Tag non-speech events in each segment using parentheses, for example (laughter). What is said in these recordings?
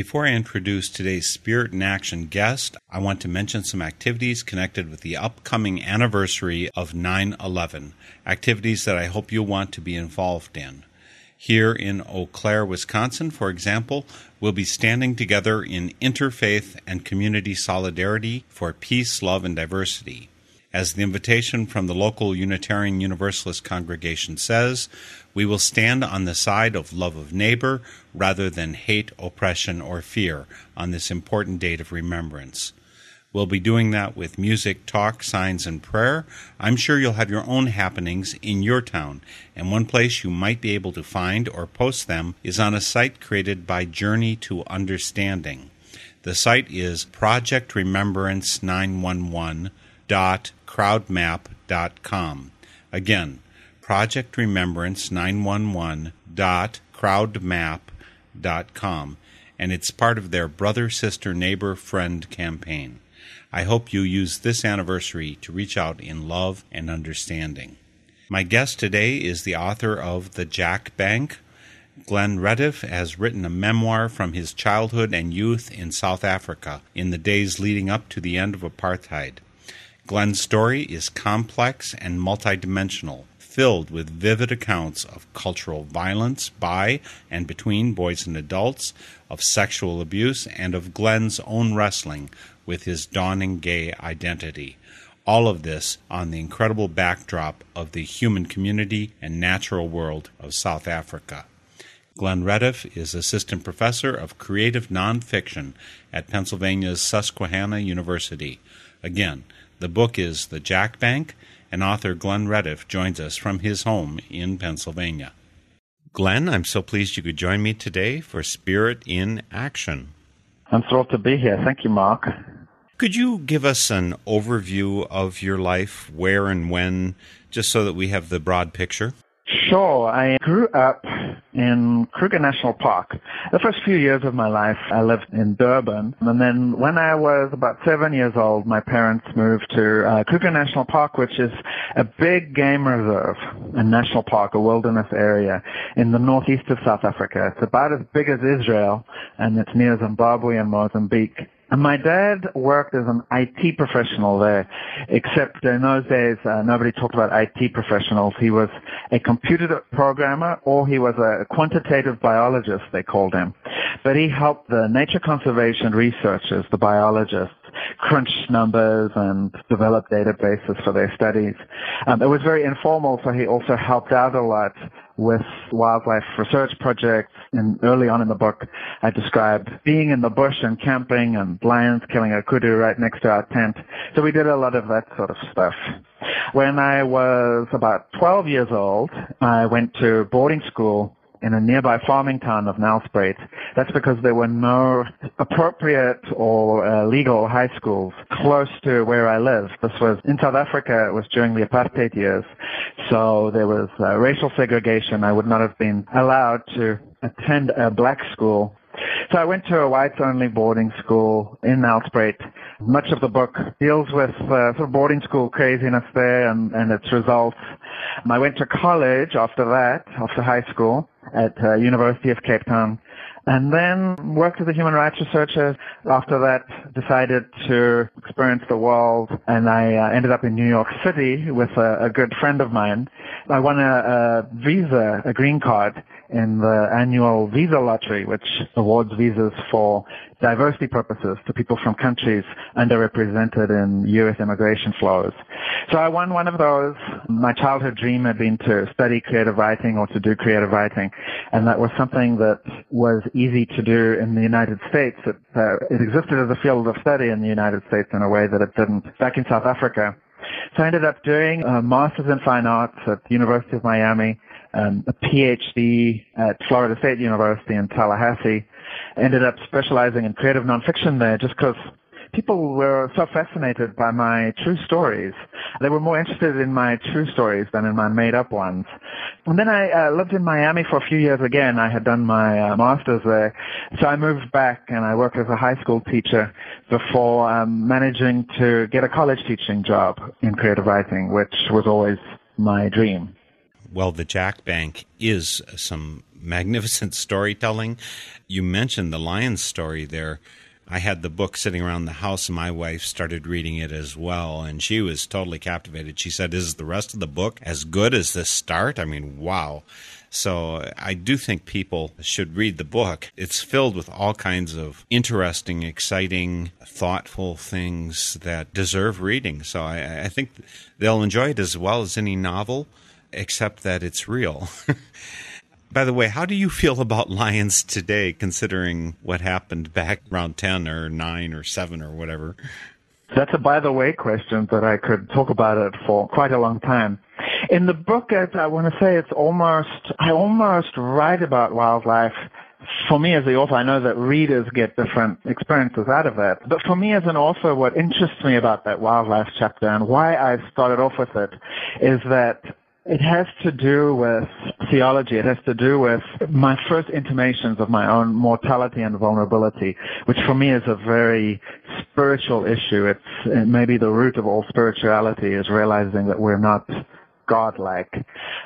Before I introduce today's Spirit in Action guest, I want to mention some activities connected with the upcoming anniversary of 9 11, activities that I hope you'll want to be involved in. Here in Eau Claire, Wisconsin, for example, we'll be standing together in interfaith and community solidarity for peace, love, and diversity. As the invitation from the local Unitarian Universalist congregation says, we will stand on the side of love of neighbor rather than hate, oppression, or fear on this important date of remembrance. We'll be doing that with music, talk, signs, and prayer. I'm sure you'll have your own happenings in your town, and one place you might be able to find or post them is on a site created by Journey to Understanding. The site is projectremembrance911.crowdmap.com. Again, projectremembrance911.crowdmap.com, and it's part of their Brother, Sister, Neighbor, Friend campaign. I hope you use this anniversary to reach out in love and understanding. My guest today is the author of The Jack Bank. Glen Retief has written a memoir from his childhood and youth in South Africa in the days leading up to the end of apartheid. Glen's story is complex and multidimensional, filled with vivid accounts of cultural violence by and between boys and adults, of sexual abuse, and of Glen's own wrestling with his dawning gay identity. All of this on the incredible backdrop of the human community and natural world of South Africa. Glen Retief is Assistant Professor of Creative Nonfiction at Pennsylvania's Susquehanna University. Again, the book is The Jack Bank, and author Glen Retief joins us from his home in Pennsylvania. Glen, I'm so pleased you could join me today for Spirit in Action. I'm thrilled to be here. Thank you, Mark. Could you give us an overview of your life, where and when, just so that we have the broad picture? Sure. I grew up in Kruger National Park. The first few years of my life, I lived in Durban. And then when I was about seven years old, my parents moved to uh, Kruger National Park, which is a big game reserve, a national park, a wilderness area in the northeast of South Africa. It's about as big as Israel, and it's near Zimbabwe and Mozambique. And my dad worked as an IT professional there, except in those days, uh, nobody talked about IT professionals. He was a computer programmer or he was a quantitative biologist, they called him. But he helped the nature conservation researchers, the biologists, crunch numbers and develop databases for their studies. Um, it was very informal, so he also helped out a lot with wildlife research projects. And early on in the book, I described being in the bush and camping and lions killing a kudu right next to our tent. So we did a lot of that sort of stuff. When I was about 12 years old, I went to boarding school in a nearby farming town of Nelspruit. That's because there were no appropriate or uh, legal high schools close to where I live. This was in South Africa. It was during the apartheid years, so there was uh, racial segregation. I would not have been allowed to attend a black school. So I went to a whites-only boarding school in Nelspruit. Much of the book deals with uh, sort of boarding school craziness there and, and its results. I went to college after that, after high school at uh, University of Cape Town. And then worked as a human rights researcher. After that, decided to experience the world, and I uh, ended up in New York City with a, a good friend of mine. I won a, a visa, a green card, in the annual visa lottery, which awards visas for diversity purposes to people from countries underrepresented in U.S. immigration flows. So I won one of those. My childhood dream had been to study creative writing or to do creative writing, and that was something that was easy to do in the United States. It, uh, it existed as a field of study in the United States in a way that it didn't back in South Africa. So I ended up doing a master's in fine arts at the University of Miami, um, a PhD at Florida State University in Tallahassee. Ended up specializing in creative nonfiction there just because people were so fascinated by my true stories. They were more interested in my true stories than in my made up ones. And then I uh, lived in Miami for a few years again. I had done my uh, master's there. So I moved back and I worked as a high school teacher before um, managing to get a college teaching job in creative writing, which was always my dream. Well, the Jack Bank is some magnificent (laughs) storytelling. You mentioned the lion's story there. I had the book sitting around the house, and my wife started reading it as well, and she was totally captivated. She said, "Is the rest of the book as good as the start?" I mean, wow. So I do think people should read the book. It's filled with all kinds of interesting, exciting, thoughtful things that deserve reading. So I, I think they'll enjoy it as well as any novel, except that it's real. (laughs) By the way, how do you feel about Lions today, considering what happened back around 10 or 9 or 7 or whatever? That's a by the way question that I could talk about it for quite a long time. In the book, I want to say it's almost, I almost write about wildlife for me as the author, I know that readers get different experiences out of that. But for me as an author, what interests me about that wildlife chapter and why I started off with it is that it has to do with theology. It has to do with my first intimations of my own mortality and vulnerability, which for me is a very spiritual issue. It's maybe the root of all spirituality is realizing that we're not godlike.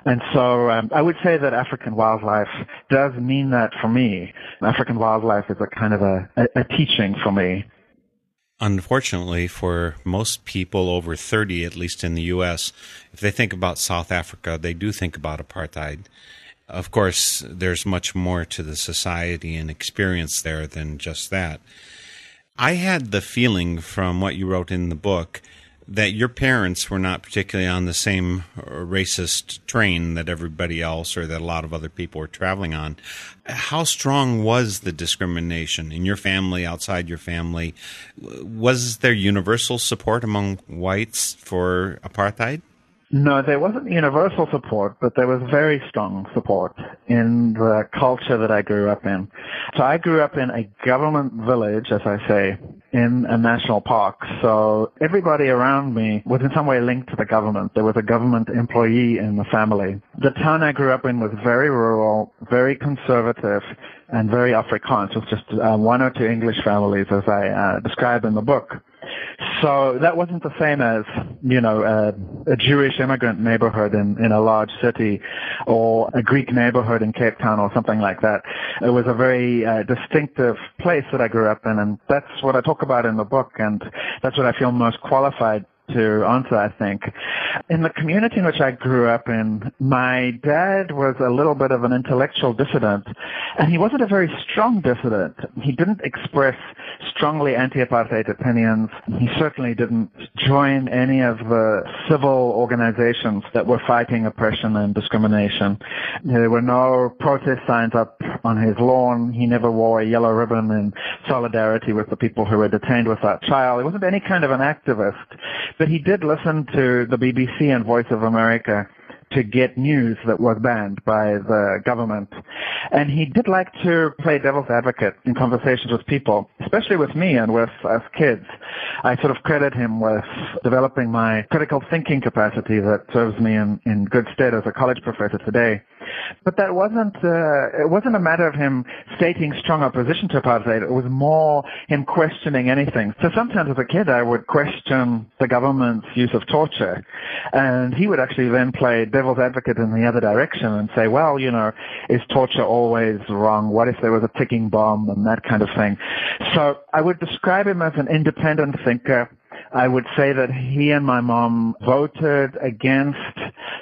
And so um, I would say that African wildlife does mean that for me. African wildlife is a kind of a, a, a teaching for me. Unfortunately, for most people over 30, at least in the U.S., if they think about South Africa, they do think about apartheid. Of course, there's much more to the society and experience there than just that. I had the feeling from what you wrote in the book that your parents were not particularly on the same uh, racist train that everybody else or that a lot of other people were traveling on. How strong was the discrimination in your family, outside your family? Was there universal support among whites for apartheid? No, there wasn't universal support, but there was very strong support in the culture that I grew up in. So I grew up in a government village, as I say, in a national park. So everybody around me was in some way linked to the government. There was a government employee in the family. The town I grew up in was very rural, very conservative, and very Afrikaans, was just uh, one or two English families, as I uh, describe in the book. So that wasn't the same as, you know, a, a Jewish immigrant neighborhood in, in a large city or a Greek neighborhood in Cape Town or something like that. It was a very uh, distinctive place that I grew up in and that's what I talk about in the book and that's what I feel most qualified to answer, I think. In the community in which I grew up in, my dad was a little bit of an intellectual dissident, and he wasn't a very strong dissident. He didn't express strongly anti-apartheid opinions. He certainly didn't join any of the civil organizations that were fighting oppression and discrimination. There were no protest signs up on his lawn. He never wore a yellow ribbon in solidarity with the people who were detained with that child. He wasn't any kind of an activist. But he did listen to the BBC and Voice of America to get news that was banned by the government. And he did like to play devil's advocate in conversations with people, especially with me and with us kids. I sort of credit him with developing my critical thinking capacity that serves me in, in good stead as a college professor today. But that wasn't uh, it wasn't a matter of him stating strong opposition to apartheid. It was more him questioning anything. So sometimes as a kid, I would question the government's use of torture, and he would actually then play devil's advocate in the other direction and say, well, you know, is torture always wrong? What if there was a ticking bomb and that kind of thing? So I would describe him as an independent thinker I would say that he and my mom voted against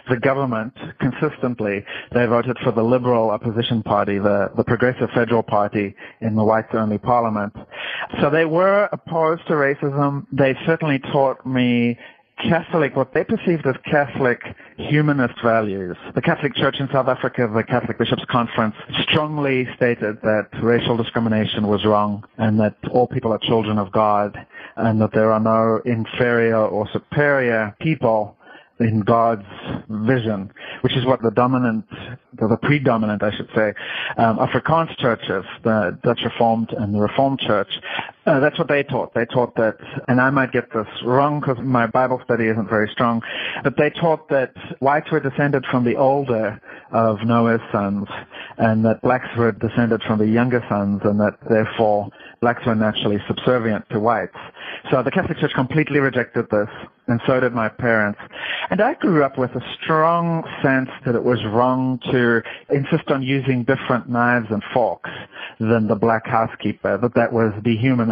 the government consistently, they voted for the Liberal opposition party, the, the Progressive Federal Party in the whites-only parliament. So they were opposed to racism. They certainly taught me Catholic, what they perceived as Catholic humanist values. The Catholic Church in South Africa, the Catholic Bishops' Conference, strongly stated that racial discrimination was wrong and that all people are children of God and that there are no inferior or superior people in God's vision, which is what the dominant, the predominant, I should say, um, Afrikaans churches, the Dutch Reformed and the Reformed Church, uh, that's what they taught. They taught that, and I might get this wrong because my Bible study isn't very strong, but they taught that whites were descended from the older of Noah's sons, and that blacks were descended from the younger sons, and that therefore blacks were naturally subservient to whites. So the Catholic Church completely rejected this, and so did my parents. And I grew up with a strong sense that it was wrong to insist on using different knives and forks than the black housekeeper, that that was dehumanizing.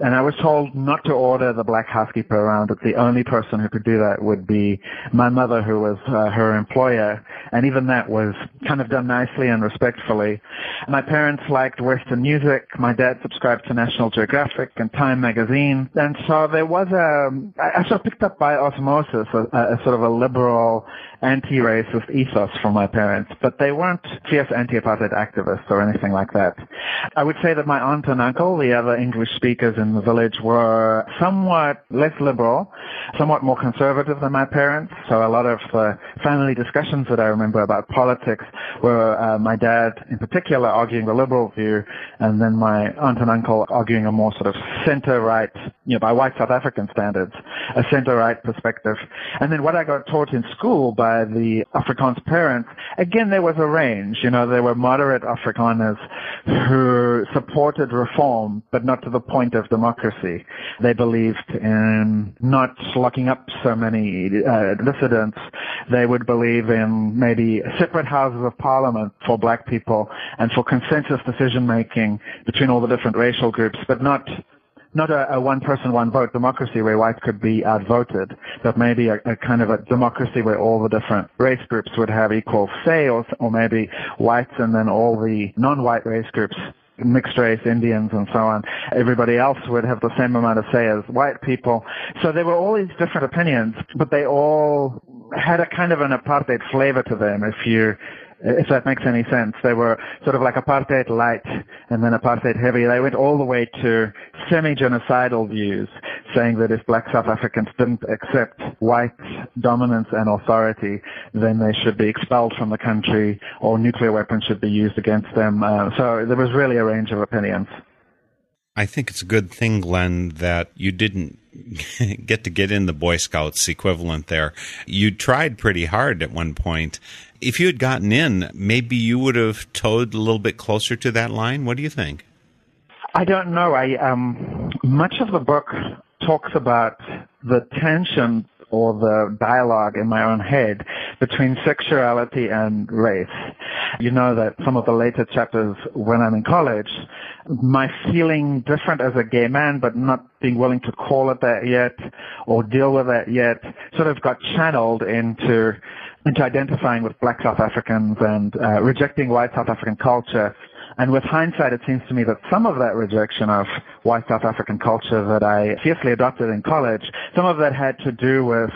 And I was told not to order the black housekeeper around, that the only person who could do that would be my mother, who was uh, her employer. And even that was kind of done nicely and respectfully. My parents liked Western music. My dad subscribed to National Geographic and Time magazine. And so there was a, I sort of picked up by osmosis a, a sort of a liberal anti-racist ethos from my parents, but they weren't fierce anti-apartheid activists or anything like that. I would say that my aunt and uncle, the other English speakers in the village, were somewhat less liberal, somewhat more conservative than my parents. So a lot of the family discussions that I remember about politics were uh, my dad, in particular, arguing the liberal view, and then my aunt and uncle arguing a more sort of center-right, you know, by white South African standards, a center-right perspective. And then what I got taught in school by by the Afrikaans parents, again, there was a range. You know, there were moderate Afrikaners who supported reform, but not to the point of democracy. They believed in not locking up so many uh, dissidents. They would believe in maybe separate houses of parliament for black people and for consensus decision making between all the different racial groups, but not not a, a one person, one vote democracy where whites could be outvoted, but maybe a, a, kind of a democracy where all the different race groups would have equal say, or, or maybe whites and then all the non-white race groups mixed race Indians and so on, everybody else would have the same amount of say as white people. So there were all these different opinions, but they all had a kind of an apartheid flavor to them if you if that makes any sense. They were sort of like apartheid light and then apartheid heavy. They went all the way to semi-genocidal views, saying that if black South Africans didn't accept white dominance and authority, then they should be expelled from the country or nuclear weapons should be used against them. Uh, so there was really a range of opinions. I think it's a good thing, Glen, that you didn't (laughs) get to get in the Boy Scouts equivalent there. You tried pretty hard at one point. If you had gotten in, maybe you would have toed a little bit closer to that line. What do you think? I don't know. I um, much of the book talks about the tension or the dialogue in my own head between sexuality and race. You know that some of the later chapters when I'm in college, my feeling different as a gay man, but not being willing to call it that yet or deal with that yet, sort of got channeled into into identifying with black South Africans and uh, rejecting white South African culture. And with hindsight, it seems to me that some of that rejection of white South African culture that I fiercely adopted in college, some of that had to do with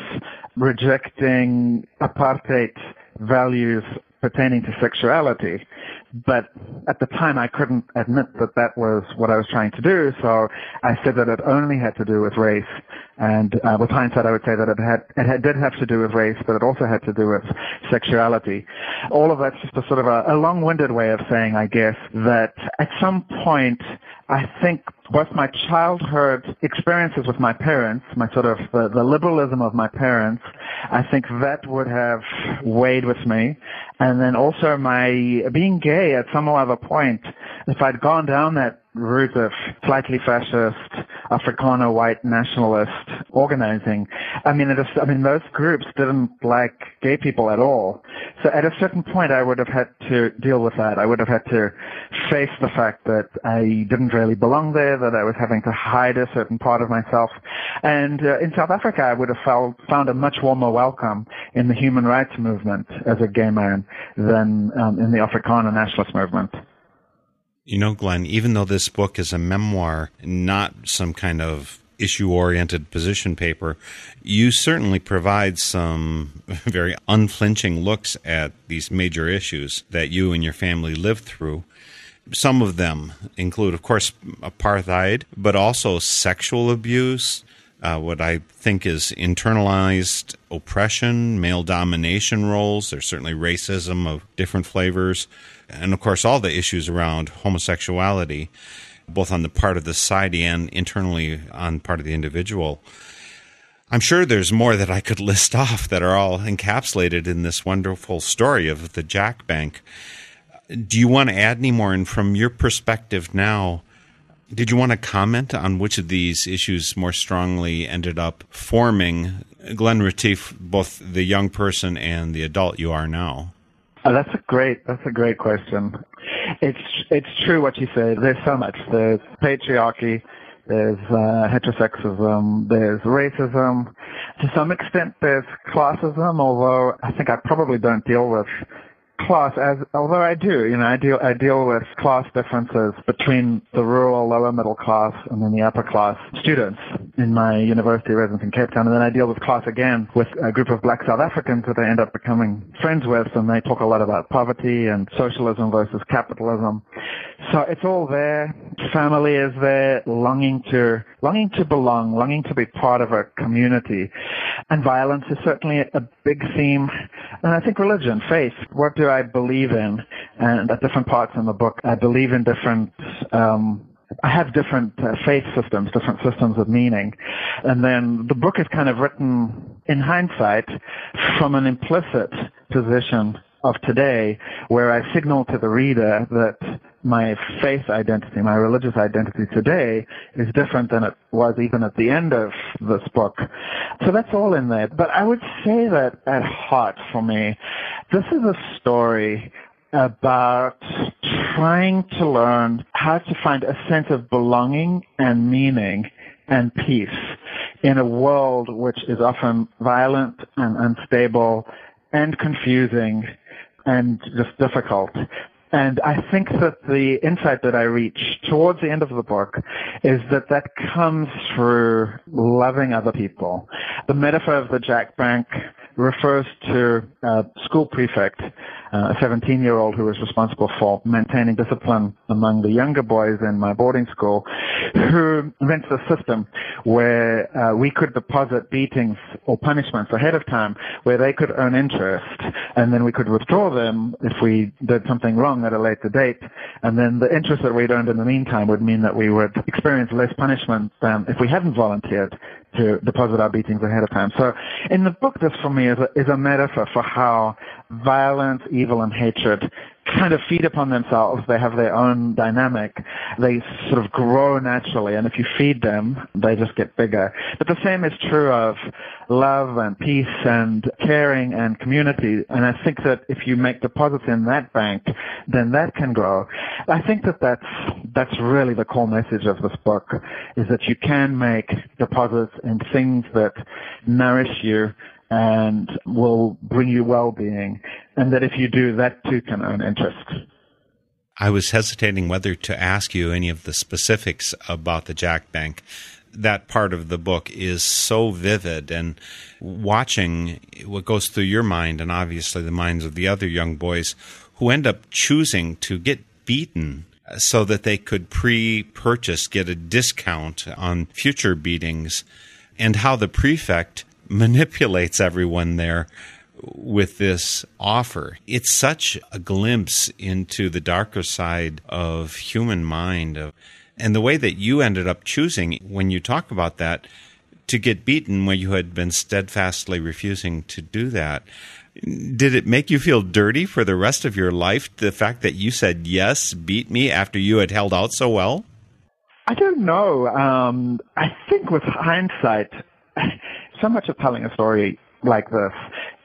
rejecting apartheid values pertaining to sexuality. But at the time, I couldn't admit that that was what I was trying to do, so I said that it only had to do with race. And uh, with hindsight, I would say that it had it had, did have to do with race, but it also had to do with sexuality. All of that's just a sort of a, a long-winded way of saying, I guess, that at some point, I think both my childhood experiences with my parents, my sort of the, the liberalism of my parents, I think that would have weighed with me. And then also my being gay at some other point, if I'd gone down that route of slightly fascist, Afrikaner white nationalist organizing. I mean, it is, I mean, those groups didn't like gay people at all. So at a certain point, I would have had to deal with that. I would have had to face the fact that I didn't really belong there, that I was having to hide a certain part of myself. And uh, in South Africa, I would have felt, found a much warmer welcome in the human rights movement as a gay man than um, in the Afrikaner nationalist movement. You know, Glen, even though this book is a memoir, not some kind of issue oriented position paper, you certainly provide some (laughs) very unflinching looks at these major issues that you and your family lived through. Some of them include, of course, apartheid, but also sexual abuse, uh, what I think is internalized oppression, male domination roles. There's certainly racism of different flavors. And of course, all the issues around homosexuality, both on the part of the society and internally on part of the individual. I'm sure there's more that I could (laughs) list off that are all encapsulated in this wonderful story of the Jack Bank. Do you want to add any more? And from your perspective now, did you want to comment on which of these issues more strongly ended up forming Glen Retief, both the young person and the adult you are now? Oh, that's a great that's a great question. It's it's true what you say. There's so much. There's patriarchy. There's uh, heterosexism. There's racism. To some extent, there's classism. Although I think I probably don't deal with class as although I do, you know, I deal I deal with class differences between the rural lower middle class and then the upper class students in my university residence in Cape Town and then I deal with class again with a group of black South Africans that I end up becoming friends with and they talk a lot about poverty and socialism versus capitalism. So it's all there. Family is there, longing to longing to belong, longing to be part of a community. And violence is certainly a big theme. And I think religion, faith, what do I believe in? And at different parts in the book, I believe in different um, I have different uh, faith systems, different systems of meaning. And then the book is kind of written in hindsight from an implicit position of today where I signal to the reader that my faith identity, my religious identity today is different than it was even at the end of this book. So that's all in there. But I would say that at heart for me, this is a story about trying to learn how to find a sense of belonging and meaning and peace in a world which is often violent and unstable and confusing and just difficult. And I think that the insight that I reach towards the end of the book is that that comes through loving other people. The metaphor of the Jack Bank refers to a school prefect uh, a 17 year old who was responsible for maintaining discipline among the younger boys in my boarding school, who invented a system where uh, we could deposit beatings or punishments ahead of time, where they could earn interest, and then we could withdraw them if we did something wrong at a later date, and then the interest that we'd earned in the meantime would mean that we would experience less punishment than if we hadn't volunteered to deposit our beatings ahead of time. So in the book, this for me is a, is a metaphor for how violence, evil, and hatred kind of feed upon themselves. They have their own dynamic. They sort of grow naturally, and if you feed them, they just get bigger. But the same is true of love and peace and caring and community. And I think that if you make deposits in that bank, then that can grow. I think that that's, that's really the core message of this book, is that you can make deposits in things that nourish you and will bring you well-being, and that if you do, that too can earn interest. I was hesitating whether to ask you any of the specifics about the Jack Bank. That part of the book is so vivid, and watching what goes through your mind, and obviously the minds of the other young boys who end up choosing to get beaten so that they could pre purchase, get a discount on future beatings, and how the prefect manipulates everyone there with this offer. It's such a glimpse into the darker side of human mind and the way that you ended up choosing when you talk about that to get beaten when you had been steadfastly refusing to do that. Did it make you feel dirty for the rest of your life the fact that you said yes, beat me after you had held out so well? I don't know. Um, I think with hindsight, (laughs) so much of telling a story like this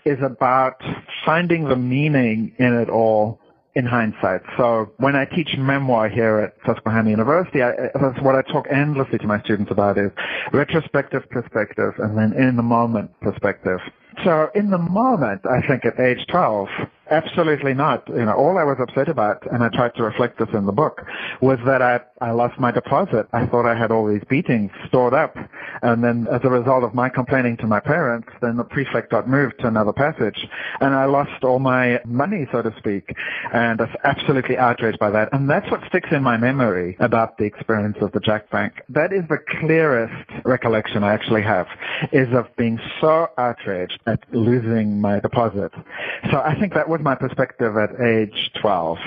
is about finding the meaning in it all in hindsight. So when I teach memoir here at Susquehanna University, I, that's what I talk endlessly to my students about is retrospective perspective and then in the moment perspective. So in the moment, I think at age 12, absolutely not. You know, all I was upset about, and I tried to reflect this in the book, was that I, I lost my deposit. I thought I had all these beatings stored up. And then as a result of my complaining to my parents, then the prefect got moved to another passage. And I lost all my money, so to speak. And I was absolutely outraged by that. And that's what sticks in my memory about the experience of the Jack Bank. That is the clearest recollection I actually have, is of being so outraged at losing my deposit. So I think that was my perspective at age 12.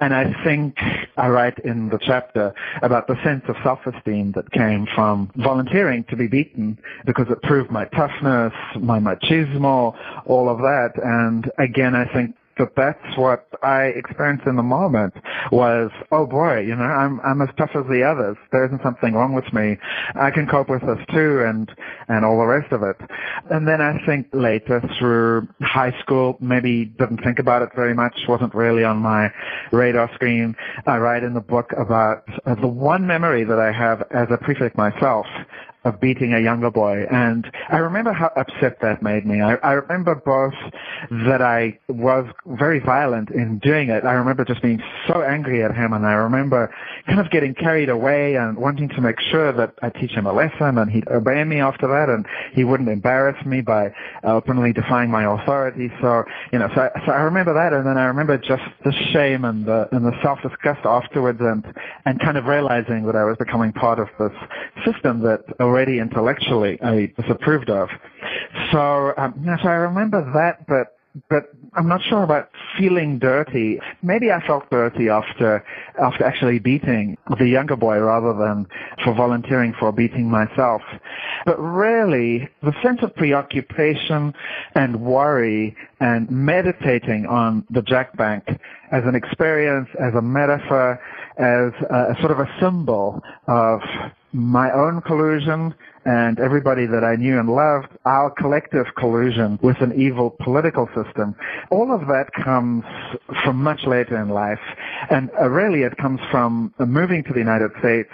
And I think I write in the chapter about the sense of self-esteem that came from volunteering to be beaten because it proved my toughness, my machismo, all of that. And again, I think that that's what I experienced in the moment was, oh boy, you know, I'm, I'm as tough as the others. There isn't something wrong with me. I can cope with this too and, and all the rest of it. And then I think later through high school, maybe didn't think about it very much, wasn't really on my radar screen. I write in the book about the one memory that I have as a prefect myself of beating a younger boy. And I remember how upset that made me. I, I remember both that I was very violent in doing it. I remember just being so angry at him and I remember kind of getting carried away and wanting to make sure that I teach him a lesson and he'd obey me after that and he wouldn't embarrass me by openly defying my authority. So, you know, so I, so I remember that and then I remember just the shame and the, and the self-disgust afterwards and, and kind of realizing that I was becoming part of this system that already intellectually I disapproved of. So, um, so I remember that, but but I'm not sure about feeling dirty. Maybe I felt dirty after after actually beating the younger boy rather than for volunteering for beating myself. But really, the sense of preoccupation and worry and meditating on the Jack Bank as an experience, as a metaphor, as a, sort of a symbol of my own collusion and everybody that I knew and loved, our collective collusion with an evil political system. All of that comes from much later in life. And uh, really it comes from moving to the United States.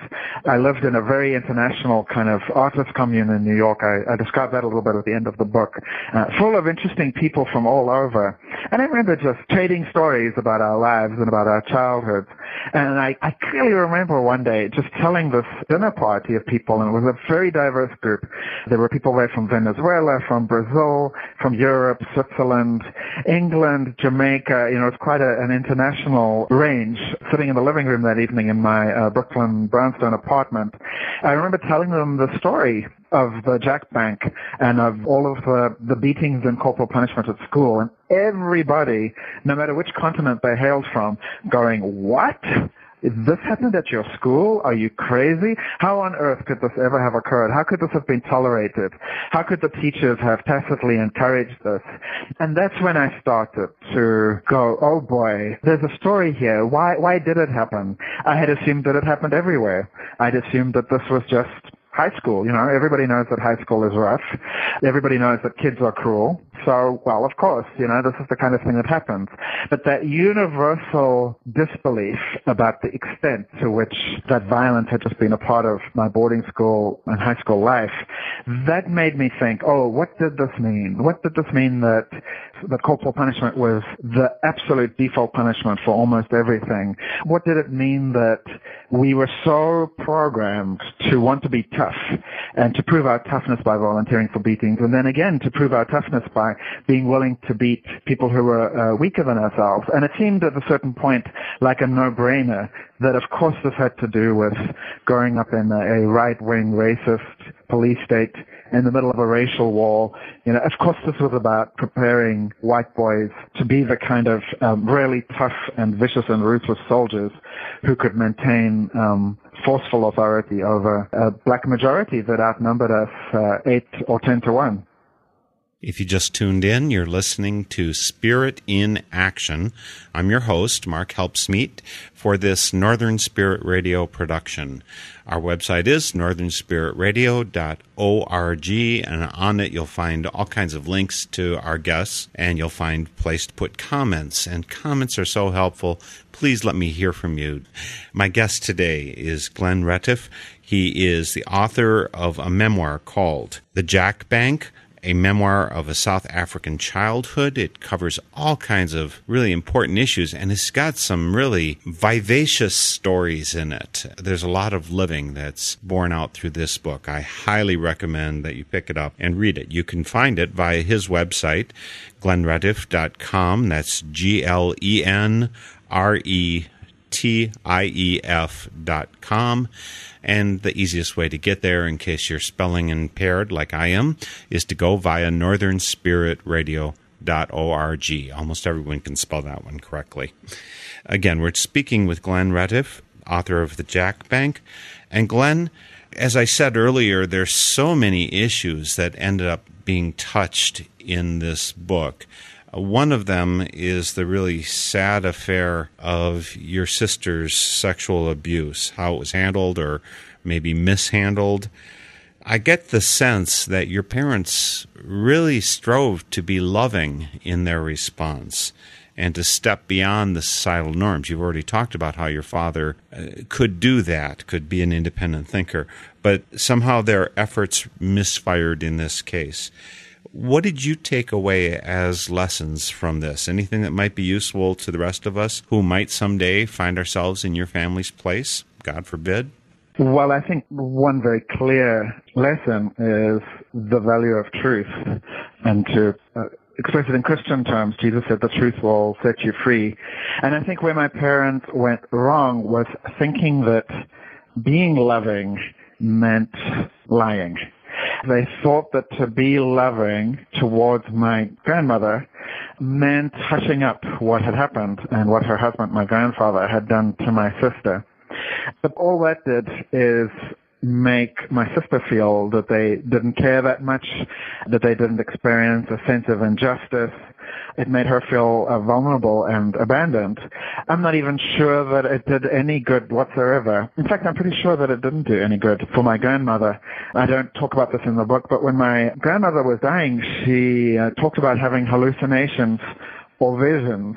I lived in a very international kind of artist commune in New York. I, I describe that a little bit at the end of the book. Uh, full of interesting people from all over. And I remember just trading stories about our lives and about our childhoods. And I, I clearly remember one day just telling this dinner party of people, and it was a very diverse group. There were people there from Venezuela, from Brazil, from Europe, Switzerland, England, Jamaica. You know, it's quite a, an international range. Sitting in the living room that evening in my uh, Brooklyn brownstone apartment, I remember telling them the story of the Jack Bank and of all of the, the beatings and corporal punishment at school. And everybody, no matter which continent they hailed from, going, what? This happened at your school? Are you crazy? How on earth could this ever have occurred? How could this have been tolerated? How could the teachers have tacitly encouraged this? And that's when I started to go, oh boy, there's a story here. Why, why did it happen? I had assumed that it happened everywhere. I'd assumed that this was just high school. You know, everybody knows that high school is rough. Everybody knows that kids are cruel. So, well, of course, you know, this is the kind of thing that happens. But that universal disbelief about the extent to which that violence had just been a part of my boarding school and high school life, that made me think, oh, what did this mean? What did this mean that that corporal punishment was the absolute default punishment for almost everything? What did it mean that we were so programmed to want to be tough and to prove our toughness by volunteering for beatings and then again to prove our toughness by being willing to beat people who were uh, weaker than ourselves. And it seemed at a certain point like a no-brainer that of course this had to do with growing up in a, a right-wing racist police state in the middle of a racial war. You know, of course this was about preparing white boys to be the kind of um, really tough and vicious and ruthless soldiers who could maintain um, forceful authority over a black majority that outnumbered us uh, eight or ten to one. If you just tuned in, you're listening to Spirit in Action. I'm your host, Mark Helpsmeet, for this Northern Spirit Radio production. Our website is northernspiritradio.org, and on it you'll find all kinds of links to our guests, and you'll find place to put comments. And comments are so helpful. Please let me hear from you. My guest today is Glen Retief. He is the author of a memoir called The Jack Bank a memoir of a South African childhood. It covers all kinds of really important issues and it's got some really vivacious stories in it. There's a lot of living that's borne out through this book. I highly recommend that you pick it up and read it. You can find it via his website, glenretief.com. That's G L E N R E T I E F dot com. And the easiest way to get there, in case you're spelling impaired like I am, is to go via northernspiritradio.org. Almost everyone can spell that one correctly. Again, we're speaking with Glen Retief, author of The Jack Bank. And Glen, as I said earlier, there's so many issues that ended up being touched in this book. One of them is the really sad affair of your sister's sexual abuse, how it was handled or maybe mishandled. I get the sense that your parents really strove to be loving in their response and to step beyond the societal norms. You've already talked about how your father uh, could do that, could be an independent thinker, but somehow their efforts misfired in this case. What did you take away as lessons from this? Anything that might be useful to the rest of us who might someday find ourselves in your family's place? God forbid. Well, I think one very clear lesson is the value of truth. And to uh, express it in Christian terms, Jesus said the truth will set you free. And I think where my parents went wrong was thinking that being loving meant lying. They thought that to be loving towards my grandmother meant hushing up what had happened and what her husband, my grandfather, had done to my sister. But all that did is make my sister feel that they didn't care that much, that they didn't experience a sense of injustice. It made her feel uh, vulnerable and abandoned. I'm not even sure that it did any good whatsoever. In fact, I'm pretty sure that it didn't do any good for my grandmother. I don't talk about this in the book, but when my grandmother was dying, she uh, talked about having hallucinations or visions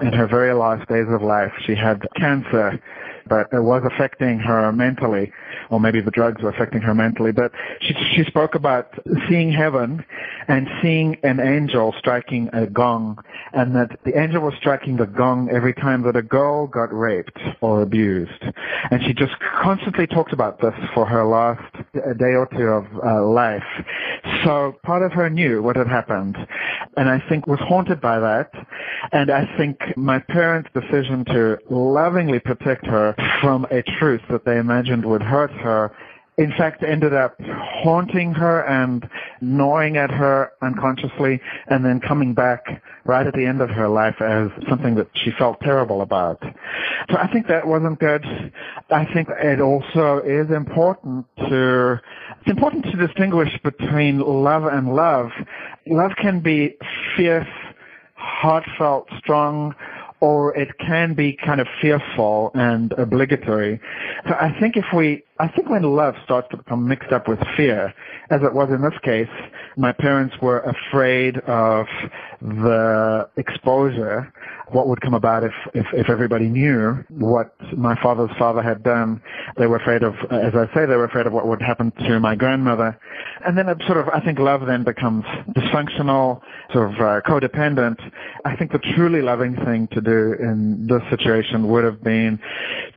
in her very last days of life. She had cancer but it was affecting her mentally, or maybe the drugs were affecting her mentally. But she, she spoke about seeing heaven and seeing an angel striking a gong, and that the angel was striking the gong every time that a girl got raped or abused. And she just constantly talked about this for her last day or two of uh, life. So part of her knew what had happened, and I think was haunted by that. And I think my parents' decision to lovingly protect from a truth that they imagined would hurt her in fact ended up haunting her and gnawing at her unconsciously and then coming back right at the end of her life as something that she felt terrible about. So I think that wasn't good. I think it also is important to, it's important to distinguish between love and love. Love can be fierce, heartfelt, strong, or it can be kind of fearful and obligatory. So I think if we, I think when love starts to become mixed up with fear, as it was in this case, my parents were afraid of the exposure, what would come about if, if, if everybody knew what my father's father had done. They were afraid of, as I say, they were afraid of what would happen to my grandmother. And then it sort of, I think love then becomes dysfunctional, sort of uh, codependent. I think the truly loving thing to do in this situation would have been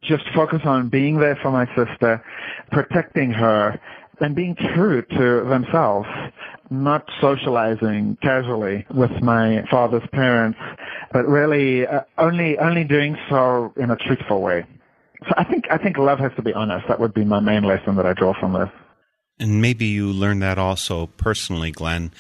just focus on being there for my sister, protecting her, and being true to themselves, not socializing casually with my father's parents, but really uh, only only doing so in a truthful way. So I think I think love has to be honest. That would be my main lesson that I draw from this. And maybe you learned that also personally, Glen,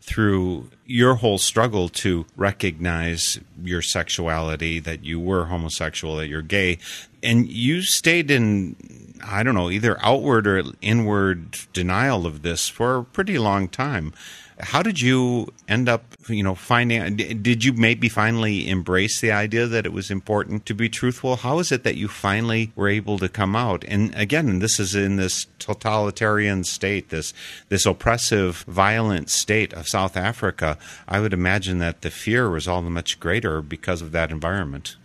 through your whole struggle to recognize your sexuality, that you were homosexual, that you're gay, and you stayed in, I don't know, either outward or inward denial of this for a pretty long time. How did you end up, you know, finding? Did you maybe finally embrace the idea that it was important to be truthful? How is it that you finally were able to come out? And again, this is in this totalitarian state, this this oppressive, violent state of South Africa. I would imagine that the fear was all the much greater because of that environment.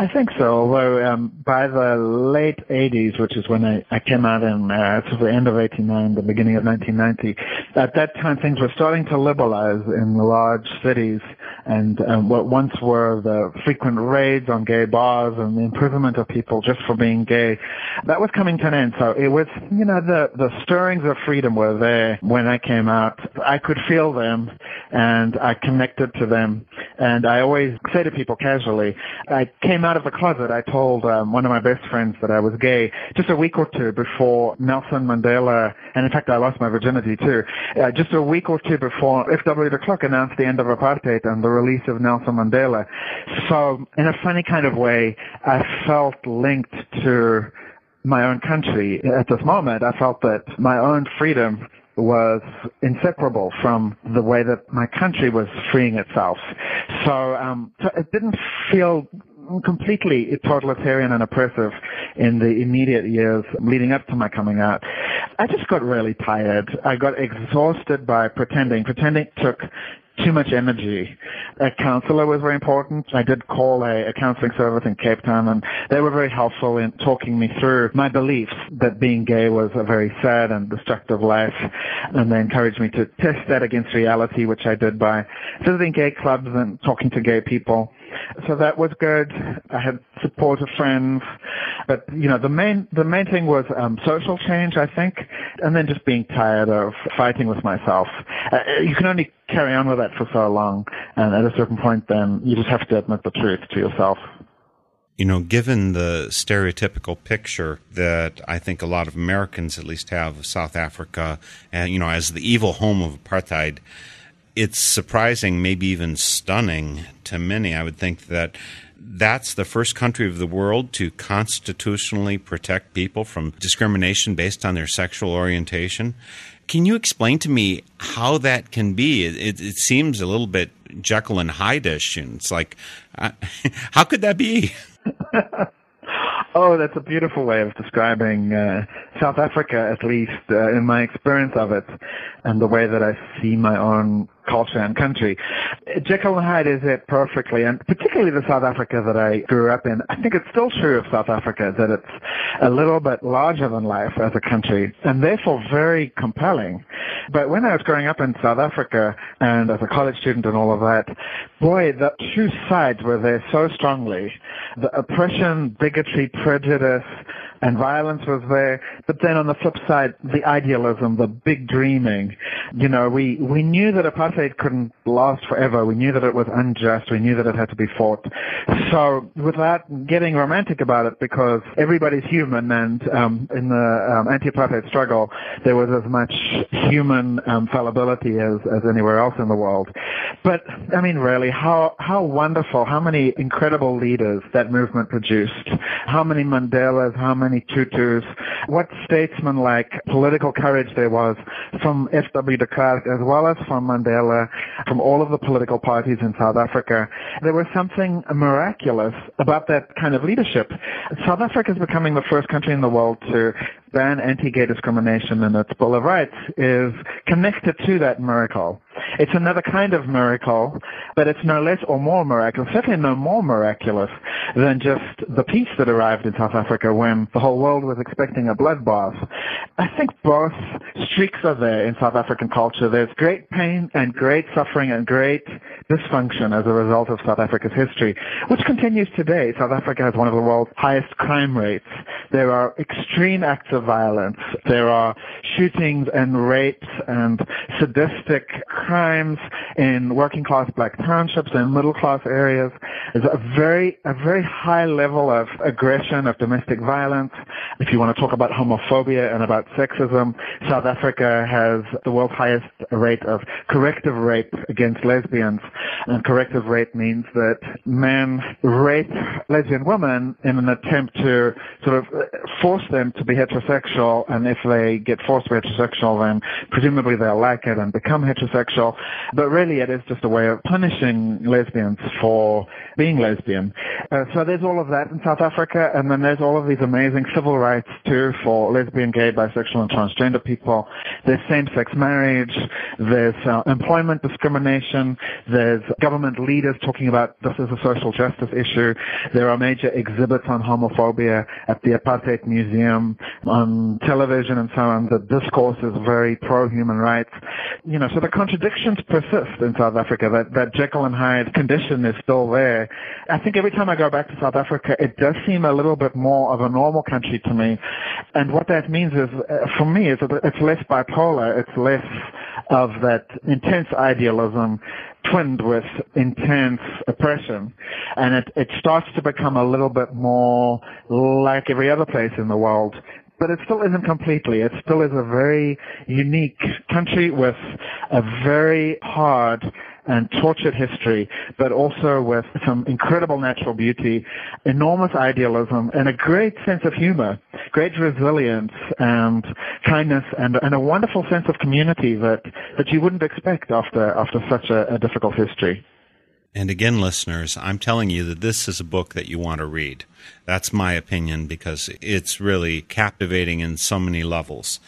I think so, although um, by the late 80s, which is when I, I came out in uh, of the end of 89, the beginning of 1990, at that time things were starting to liberalize in the large cities and um, what once were the frequent raids on gay bars and the imprisonment of people just for being gay, that was coming to an end. So it was, you know, the, the stirrings of freedom were there when I came out. I could feel them and I connected to them. And I always say to people casually, I came out out of the closet, I told um, one of my best friends that I was gay just a week or two before Nelson Mandela, and in fact I lost my virginity too, uh, just a week or two before F.W. de Klerk announced the end of apartheid and the release of Nelson Mandela. So in a funny kind of way, I felt linked to my own country. At this moment, I felt that my own freedom was inseparable from the way that my country was freeing itself. So, um, so it didn't feel completely totalitarian and oppressive in the immediate years leading up to my coming out. I just got really tired. I got exhausted by pretending. Pretending took too much energy. A counselor was very important. I did call a, a, counseling service in Cape Town and they were very helpful in talking me through my beliefs that being gay was a very sad and destructive life. And they encouraged me to test that against reality, which I did by visiting gay clubs and talking to gay people. So that was good. I had support of friends, but you know the main the main thing was um, social change, I think, and then just being tired of fighting with myself. Uh, you can only carry on with that for so long, and at a certain point, then you just have to admit the truth to yourself. You know, given the stereotypical picture that I think a lot of Americans at least have of South Africa, and you know, as the evil home of apartheid it's surprising, maybe even stunning to many. I would think that that's the first country of the world to constitutionally protect people from discrimination based on their sexual orientation. Can you explain to me how that can be? It, it, seems a little bit Jekyll and Hyde-ish, and it's like, uh, (laughs) how could that be? (laughs) Oh, that's a beautiful way of describing uh, South Africa, at least uh, in my experience of it, and the way that I see my own culture and country. Jekyll and Hyde is it perfectly, and particularly the South Africa that I grew up in. I think it's still true of South Africa that it's a little bit larger than life as a country, and therefore very compelling. But when I was growing up in South Africa and as a college student and all of that, boy, the two sides were there so strongly. The oppression, bigotry, prejudice, and violence was there. But then on the flip side, the idealism, the big dreaming. You know, we, we knew that apartheid couldn't last forever. We knew that it was unjust. We knew that it had to be fought. So without getting romantic about it, because everybody's human and um, in the um, anti-apartheid struggle, there was as much human um, fallibility as, as anywhere else in the world. But, I mean, really, how, how wonderful, how many incredible leaders that movement produced. How many Mandelas, how many many Tutus, what statesman-like political courage there was from F.W. de Klerk as well as from Mandela, from all of the political parties in South Africa. There was something miraculous about that kind of leadership. South Africa is becoming the first country in the world to ban anti-gay discrimination in its Bill of Rights is connected to that miracle. It's another kind of miracle, but it's no less or more miraculous, certainly no more miraculous than just the peace that arrived in South Africa when the whole world was expecting a bloodbath. I think both streaks are there in South African culture. There's great pain and great suffering and great dysfunction as a result of South Africa's history, which continues today. South Africa has one of the world's highest crime rates. There are extreme acts of violence. There are shootings and rapes and sadistic crimes in working class black townships and middle class areas. There's a very, a very high level of aggression, of domestic violence. If you want to talk about homophobia and about sexism, South Africa has the world's highest rate of corrective rape against lesbians. And corrective rape means that men rape lesbian women in an attempt to sort of force them to be heterosexual. And if they get forced to be heterosexual, then presumably they'll like it and become heterosexual. But really it is just a way of punishing lesbians for being lesbian. Uh, so there's all of that in South Africa. And then there's all of these amazing civil rights too for lesbian, gay, bisexual and transgender people. There's same-sex marriage. There's uh, employment discrimination. There's government leaders talking about this as a social justice issue. There are major exhibits on homophobia at the Apartheid Museum, on television and so on. The discourse is very pro-human rights. You know, so the contradictions persist in South Africa. That, that Jekyll and Hyde condition is still there. I think every time I go back to South Africa, it does seem a little bit more of a normal country to me. And what that means is, uh, for me, is it's less bipolar. It's less of that intense idealism twinned with intense oppression. And it, it starts to become a little bit more like every other place in the world. But it still isn't completely. It still is a very unique country with a very hard and tortured history, but also with some incredible natural beauty, enormous idealism, and a great sense of humor, great resilience and kindness, and, and a wonderful sense of community that, that you wouldn't expect after, after such a, a difficult history. And again, listeners, I'm telling you that this is a book that you want to read. That's my opinion because it's really captivating in so many levels.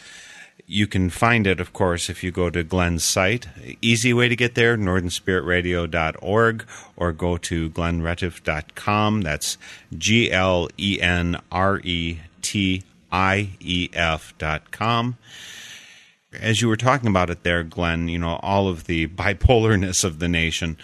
You can find it, of course, if you go to Glen's site. Easy way to get there, northernspiritradio.org, or go to glenretief.com. That's G L E N R E T I E F dot com. As you were talking about it there, Glen, you know, all of the (laughs) bipolarness of the nation.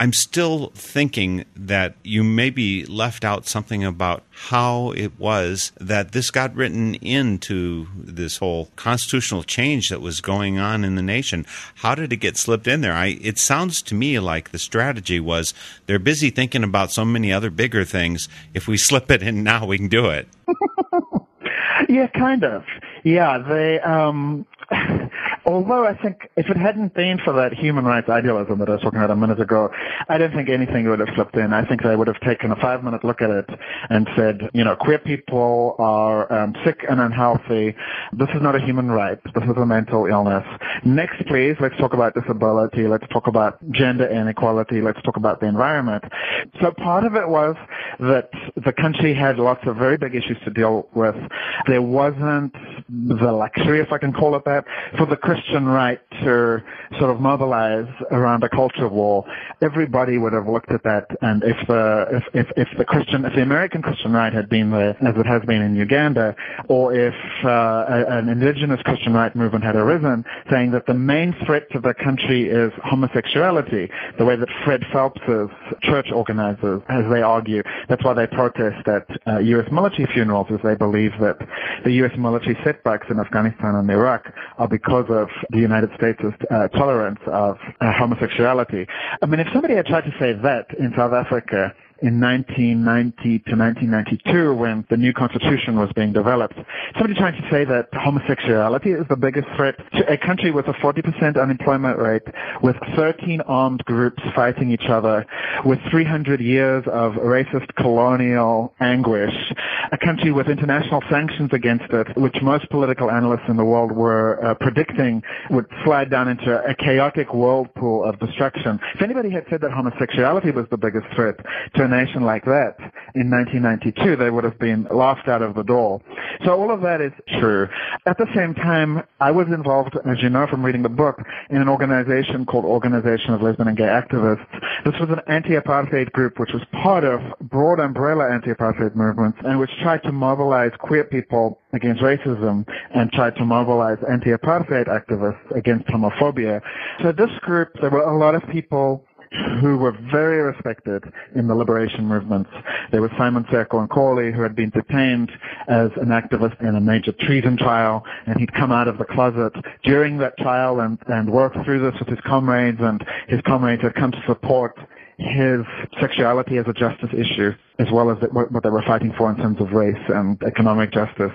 I'm still thinking that you maybe left out something about how it was that this got written into this whole constitutional change that was going on in the nation. How did it get slipped in there? I, it sounds to me like the strategy was they're busy thinking about so many other bigger things. If we (laughs) slip it in now, we can do it. (laughs) yeah, kind of. Yeah, they um although I think if it hadn't been for that human rights idealism that I was talking about a minute ago, I don't think anything would have slipped in. I think they would have taken a five minute look at it and said, you know, queer people are um, sick and unhealthy. This is not a human right. This is a mental illness. Next, please, let's talk about disability. Let's talk about gender inequality. Let's talk about the environment. So part of it was that the country had lots of very big issues to deal with. There wasn't the luxury, if I can call it that, for the Christian right to sort of mobilize around a culture war, everybody would have looked at that. And if the if, if, if the Christian, if the American Christian right had been there, as it has been in Uganda, or if uh, an indigenous Christian right movement had arisen, saying that the main threat to the country is homosexuality, the way that Fred Phelps's church organizers, as they argue, that's why they protest at uh, U.S. military funerals, is they believe that the U.S. military setbacks in Afghanistan and Iraq are because of the United States' uh, tolerance of uh, homosexuality. I mean, if somebody had tried to say that in South Africa, in 1990 to 1992 when the new constitution was being developed. Somebody trying to say that homosexuality is the biggest threat to a country with a 40% unemployment rate, with 13 armed groups fighting each other, with 300 years of racist colonial anguish, a country with international sanctions against it, which most political analysts in the world were uh, predicting would slide down into a chaotic whirlpool of destruction. If anybody had said that homosexuality was the biggest threat to a nation like that in 1992, they would have been laughed out of the door. So all of that is true. At the same time, I was involved, as you know from reading the book, in an organization called Organization of Lesbian and Gay Activists. This was an anti-apartheid group which was part of broad umbrella anti-apartheid movements and which tried to mobilize queer people against racism and tried to mobilize anti-apartheid activists against homophobia. So this group, there were a lot of people who were very respected in the liberation movements. There was Simon Tseko Nkoli, who had been detained as an activist in a major treason trial, and he'd come out of the closet during that trial and, and worked through this with his comrades, and his comrades had come to support his sexuality as a justice issue as well as what they were fighting for in terms of race and economic justice.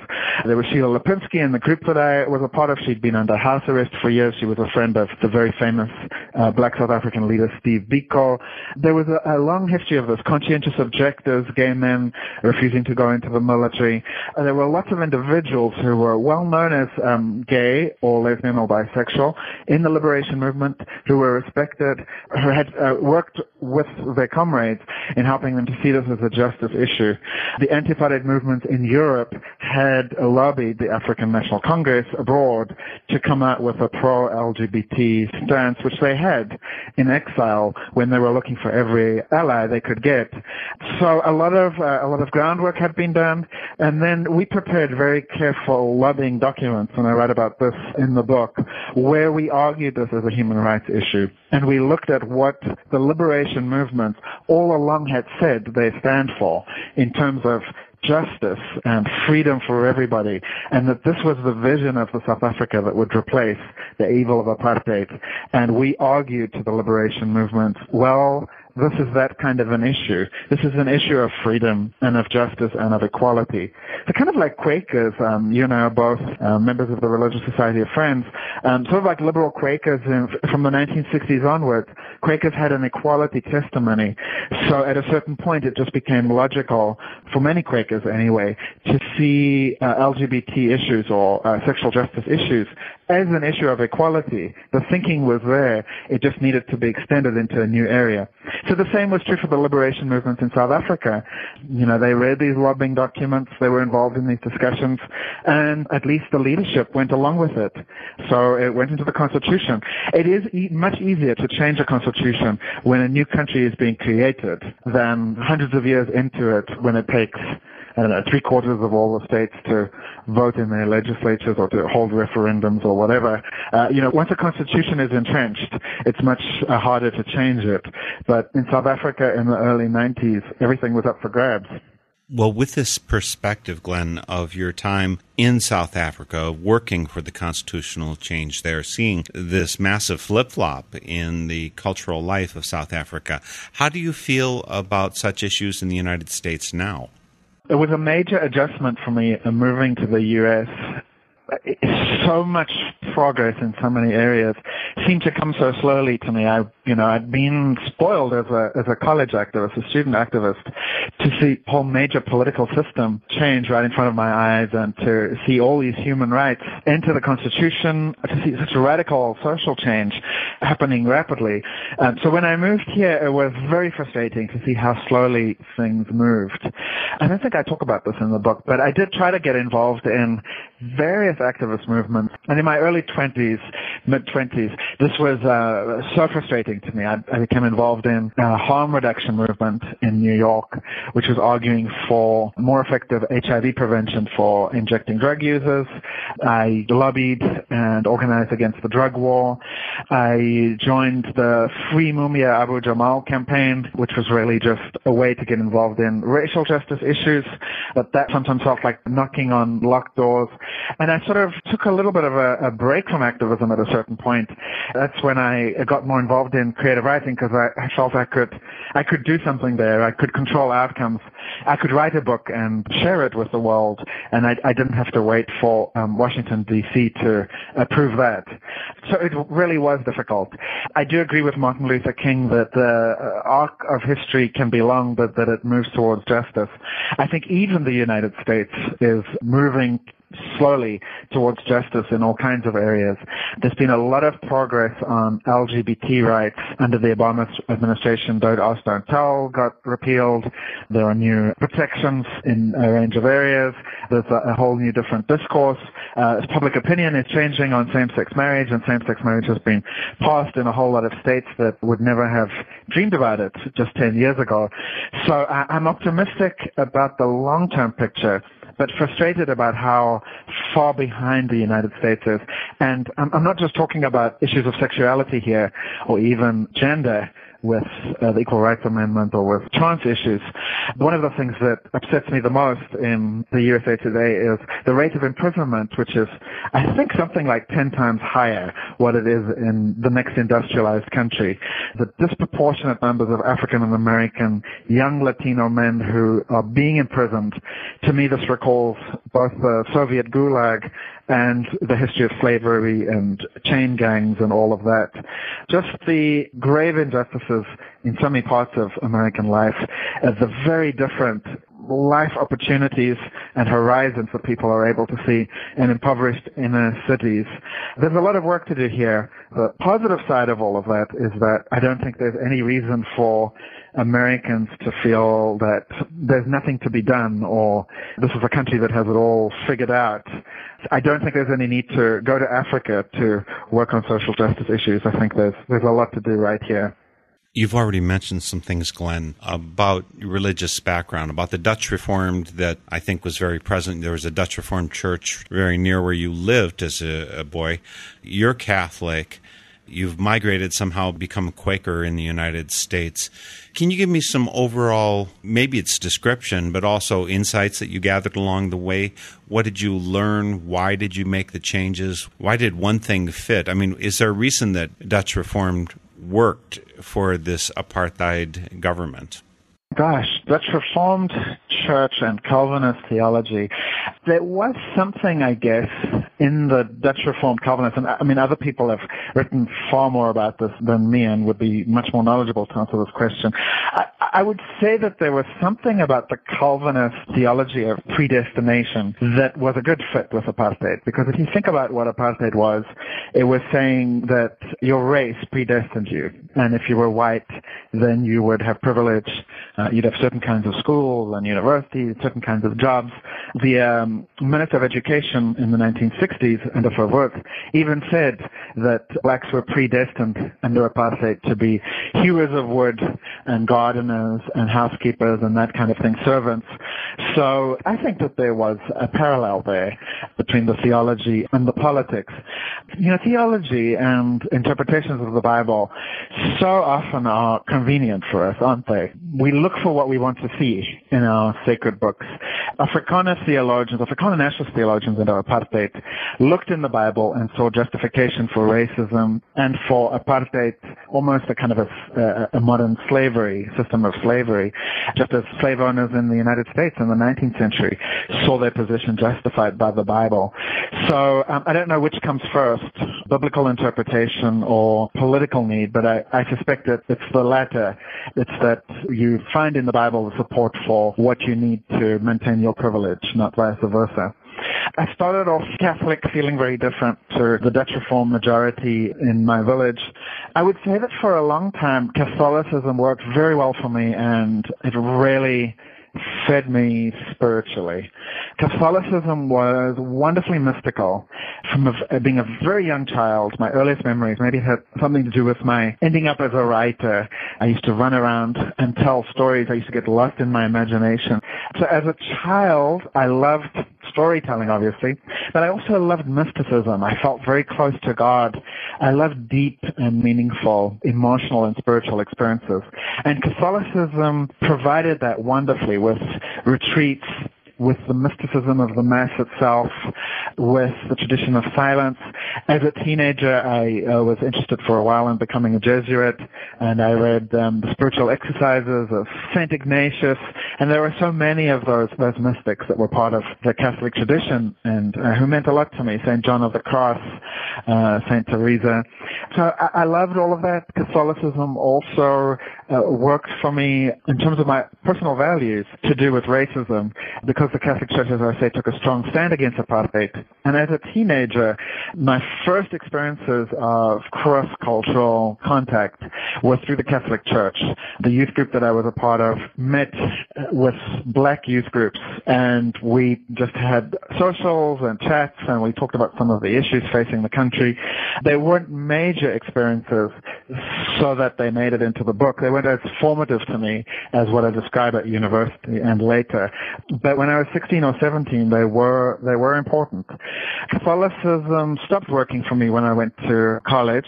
There was Sheila Lapinsky in the group that I was a part of. She'd been under house arrest for years. She was a friend of the very famous uh, black South African leader Steve Biko. There was a, a, long history of this. Conscientious objectors, gay men refusing to go into the military. Uh, there were lots of individuals who were well known as um, gay or lesbian or bisexual in the liberation movement who were respected, who had uh, worked with their comrades in helping them to see this as a justice issue. The anti-apartheid movement in Europe had lobbied the African National Congress abroad to come out with a pro-LGBT stance, which they had in exile when they were looking for every ally they could get. So a lot of uh, a lot of groundwork had been done, and then we prepared very careful lobbying documents, and I write about this in the book, where we argued this as a human rights issue, and we looked at what the liberation movements all along had said they stand for in terms of justice and freedom for everybody, and that this was the vision of the South Africa that would replace the evil of apartheid. And we argued to the liberation movement, well, this is that kind of an issue. This is an issue of freedom and of justice and of equality. So kind of like Quakers, um, you are both uh, members of the Religious Society of Friends, um, sort of like liberal Quakers in, from the 1960s onwards, Quakers had an equality testimony. So at a certain point, it just became logical, for many Quakers anyway, to see uh, LGBT issues or uh, sexual justice issues as an issue of equality. The thinking was there. It just needed to be extended into a new area. So the same was true for the liberation movement in South Africa. You know, they read these lobbying documents, they were involved in these discussions, and at least the leadership went along with it. So it went into the constitution. It is e- much easier to change a constitution when a new country is being created than hundreds of years into it when it takes I don't know, three quarters of all the states to vote in their legislatures or to hold referendums or whatever. Uh, you know, once a constitution is entrenched, it's much uh, harder to change it. But in South Africa in the early 90s, everything was up for grabs. Well, with this perspective, Glen, of your time in South Africa, working for the constitutional change there, seeing this massive flip flop in the cultural life of South Africa, how do you feel about such issues in the United States now? It was a major adjustment for me moving to the U.S. So much progress in so many areas seemed to come so slowly to me. I, you know, I'd been spoiled as a as a college activist, a student activist, to see whole major political system change right in front of my eyes, and to see all these human rights enter the Constitution, to see such radical social change happening rapidly. Um, so when I moved here, it was very frustrating to see how slowly things moved. And I don't think I talk about this in the book, but I did try to get involved in various activist movements, and in my early 20s, mid 20s, this was uh, so frustrating to me. I, I became involved in a harm reduction movement in New York, which was arguing for more effective HIV prevention for injecting drug users. I lobbied and organized against the drug war. I joined the Free Mumia Abu Jamal campaign, which was really just a way to get involved in racial justice issues, but that sometimes felt like knocking on locked doors. And I sort of took a little bit of a, a break from activism at a certain point. That's when I got more involved in creative writing because I, I felt I could, I could do something there. I could control outcomes. I could write a book and share it with the world, and I, I didn't have to wait for um, Washington D.C. to approve that. So it really was difficult. I do agree with Martin Luther King that the uh, arc of history can be long, but that it moves towards justice. I think even the United States is moving slowly towards justice in all kinds of areas. There's been a lot of progress on LGBT rights under the Obama administration. Don't ask, don't tell got repealed. There are new protections in a range of areas. There's a, whole new different discourse. Uh, public opinion is changing on same-sex marriage, and same-sex marriage has been passed in a whole lot of states that would never have dreamed about it just 10 years ago. So I, I'm optimistic about the long-term picture but frustrated about how far behind the United States is. And I'm, I'm not just talking about issues of sexuality here or even gender. With uh, the Equal Rights Amendment or with trans issues. One of the things that upsets me the most in the USA today is the rate of imprisonment, which is, I think, something like 10 times higher what it is in the next industrialized country. The disproportionate numbers of African American young Latino men who are being imprisoned, to me this recalls both the Soviet Gulag and the history of slavery and chain gangs and all of that. Just the grave injustices in so many parts of American life, uh, the very different life opportunities and horizons that people are able to see in impoverished inner cities. There's a lot of work to do here. The positive side of all of that is that I don't think there's any reason for Americans to feel that there's nothing to be done or this is a country that has it all figured out. I don't think there's any need to go to Africa to work on social justice issues. I think there's there's a lot to do right here. You've already mentioned some things, Glen, about your religious background, about the Dutch Reformed that I think was very present. There was a Dutch Reformed church very near where you lived as a, a boy. You're Catholic. You've migrated somehow, become a Quaker in the United States. Can you give me some overall, maybe it's description, but also insights that you gathered along the way? What did you learn? Why did you make the changes? Why did one thing fit? I mean, is there a reason that Dutch Reformed worked for this apartheid government? Gosh, Dutch Reformed Church and Calvinist theology. There was something, I guess, in the Dutch Reformed Calvinists, and I mean, other people have written far more about this than me and would be much more knowledgeable to answer this question. I, I would say that there was something about the Calvinist theology of predestination that was a good fit with apartheid, because if you think about what apartheid was, it was saying that your race predestined you, and if you were white, then you would have privilege. Uh, you'd have certain kinds of schools and universities, certain kinds of jobs. The um, Minister of Education in the 1960s, under Verwoerd, even said that blacks were predestined under apartheid to be hewers of wood and gardeners and housekeepers and that kind of thing, servants. So I think that there was a parallel there between the theology and the politics. You know, theology and interpretations of the Bible so often are convenient for us, aren't they? We look for what we want to see in our sacred books. Afrikaner theologians, Afrikaner nationalist theologians in apartheid looked in the Bible and saw justification for racism and for apartheid, almost a kind of a, a modern slavery, system of slavery, just as slave owners in the United States in the 19th century saw their position justified by the Bible. So um, I don't know which comes first, biblical interpretation or political need, but I, I suspect that it's the latter. It's that you find in the Bible the support for what you need to maintain your privilege, not vice versa. I started off Catholic feeling very different to the Dutch Reformed majority in my village. I would say that for a long time, Catholicism worked very well for me and it really fed me spiritually. Catholicism was wonderfully mystical. From a, uh, being a very young child, my earliest memories maybe had something to do with my ending up as a writer. I used to run around and tell stories. I used to get lost in my imagination. So as a child, I loved storytelling, obviously, but I also loved mysticism. I felt very close to God. I loved deep and meaningful emotional and spiritual experiences. And Catholicism provided that wonderfully with retreats with the mysticism of the Mass itself, with the tradition of silence. As a teenager, I uh, was interested for a while in becoming a Jesuit, and I read um, the spiritual exercises of Saint Ignatius, and there were so many of those those mystics that were part of the Catholic tradition and uh, who meant a lot to me. Saint John of the Cross, uh, Saint Teresa. So I, I loved all of that. Catholicism also uh, worked for me in terms of my personal values to do with racism because the Catholic Church, as I say, took a strong stand against apartheid. And as a teenager, my first experiences of cross-cultural contact was through the Catholic Church. The youth group that I was a part of met with black youth groups and we just had socials and chats and we talked about some of the issues facing the country. They weren't major experiences so that they made it into the book. They were weren't as formative to me as what I describe at university and later. But when I was 16 or 17, they were they were important. Catholicism stopped working for me when I went to college.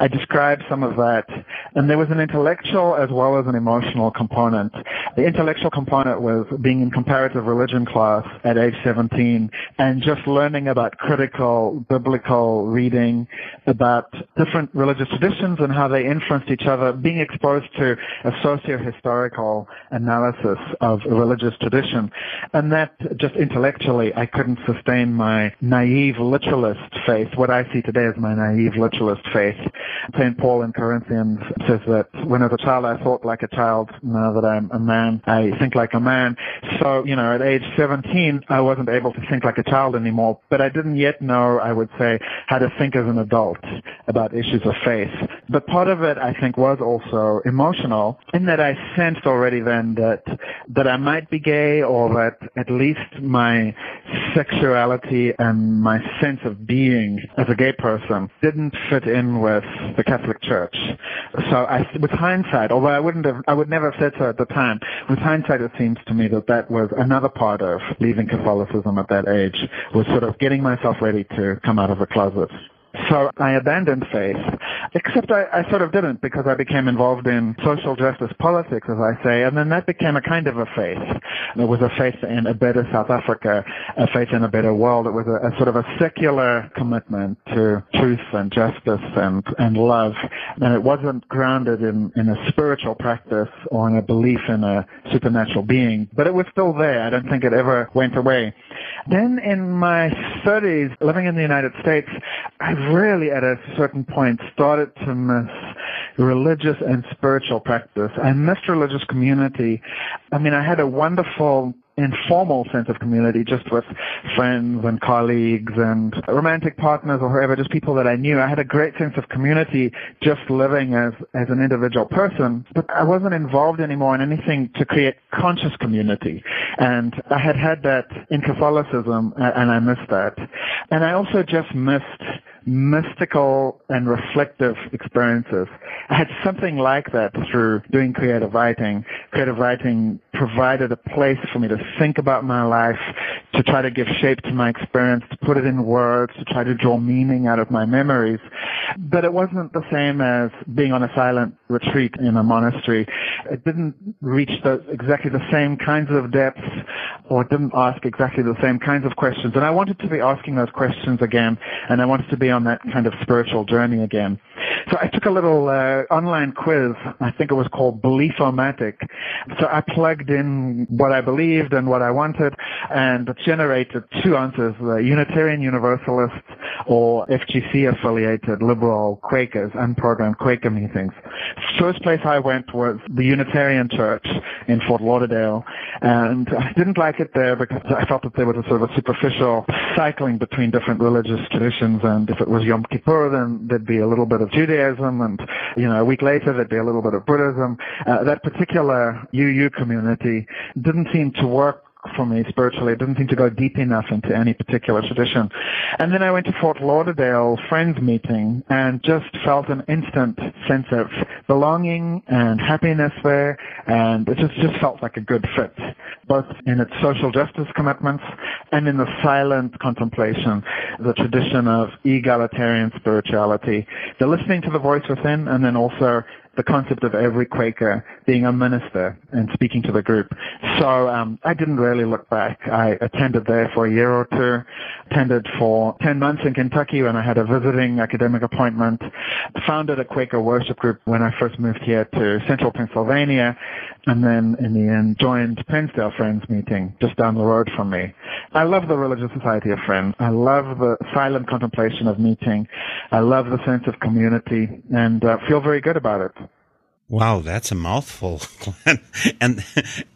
I described some of that, and there was an intellectual as well as an emotional component. The intellectual component was being in comparative religion class at age 17 and just learning about critical biblical reading, about different religious traditions and how they influenced each other, being exposed to a socio-historical analysis of religious tradition. And that just intellectually, I couldn't sustain my naive literalist faith, what I see today as my naive literalist faith. St. Paul in Corinthians says that when as a child I thought like a child, now that I'm a man, I think like a man. So, you know, at age 17, I wasn't able to think like a child anymore, but I didn't yet know, I would say, how to think as an adult about issues of faith. But part of it, I think, was also emotional in that I sensed already then that, that I might be gay or that at least my sexuality and my sense of being as a gay person didn't fit in with the Catholic Church. So I, with hindsight, although I wouldn't have, I would never have said so at the time, with hindsight it seems to me that that was another part of leaving Catholicism at that age, was sort of getting myself ready to come out of the closet. So I abandoned faith, except I, I, sort of didn't because I became involved in social justice politics, as I say, and then that became a kind of a faith. It was a faith in a better South Africa, a faith in a better world. It was a, a sort of a secular commitment to truth and justice and, and love, and it wasn't grounded in, in a spiritual practice or in a belief in a supernatural being, but it was still there. I don't think it ever went away. Then in my 30s, living in the United States, I really at a certain point started to miss religious and spiritual practice. I missed religious community. I mean, I had a wonderful informal sense of community just with friends and colleagues and romantic partners or whoever, just people that I knew. I had a great sense of community just living as, as an individual person, but I wasn't involved anymore in anything to create conscious community. And I had had that in Catholicism and I missed that. And I also just missed mystical and reflective experiences. I had something like that through doing creative writing. Creative writing provided a place for me to think about my life, to try to give shape to my experience, to put it in words, to try to draw meaning out of my memories. But it wasn't the same as being on a silent retreat in a monastery. It didn't reach the, exactly the same kinds of depths or didn't ask exactly the same kinds of questions. And I wanted to be asking those questions again, and I wanted to be on that kind of spiritual journey again. So I took a little uh, online quiz. I think it was called Beliefomatic. So I plugged in what I believed and what I wanted, and generated two answers: the Unitarian Universalists or FGC affiliated liberal Quakers, unprogrammed Quaker meetings. First place I went was the Unitarian Church in Fort Lauderdale, and I didn't like it there because I felt that there was a sort of a superficial cycling between different religious traditions, and if it was Yom Kippur, then there'd be a little bit of Judaism, and you know, a week later there'd be a little bit of Buddhism. Uh, that particular UU community didn't seem to work for me spiritually. It didn't seem to go deep enough into any particular tradition. And then I went to Fort Lauderdale Friends meeting and just felt an instant sense of belonging and happiness there. And it just, just felt like a good fit, both in its social justice commitments and in the silent contemplation, the tradition of egalitarian spirituality, the listening to the voice within and then also the concept of every Quaker being a minister and speaking to the group. So um, I didn't really look back. I attended there for a year or two, attended for 10 months in Kentucky when I had a visiting academic appointment, founded a Quaker worship group when I first moved here to central Pennsylvania, and then in the end joined Pennsdale Friends meeting just down the road from me. I love the Religious Society of Friends. I love the silent contemplation of meeting. I love the sense of community and uh, feel very good about it. Wow, that's a mouthful, (laughs) and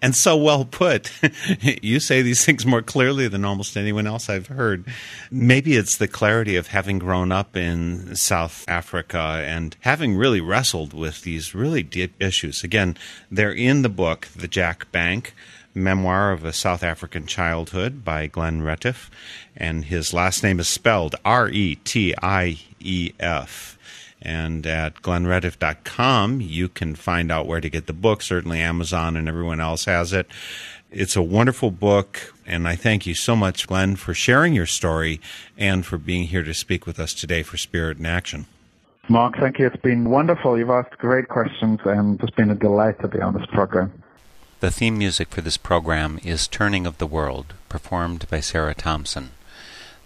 and so well put. (laughs) you say these things more clearly than almost anyone else I've heard. Maybe it's the clarity of having grown up in South Africa and having really wrestled with these really deep issues. Again, they're in the book, The Jack Bank. Memoir of a South African Childhood by Glen Retief, and his last name is spelled R E T I E F. And at glenretief.com, you can find out where to get the book. Certainly, Amazon and everyone else has it. It's a wonderful book, and I thank you so much, Glen, for sharing your story and for being here to speak with us today for Spirit in Action. Mark, thank you. It's been wonderful. You've asked great questions, and it's been a delight to be on this program. The theme music for this program is Turning of the World, performed by Sarah Thompson.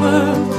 World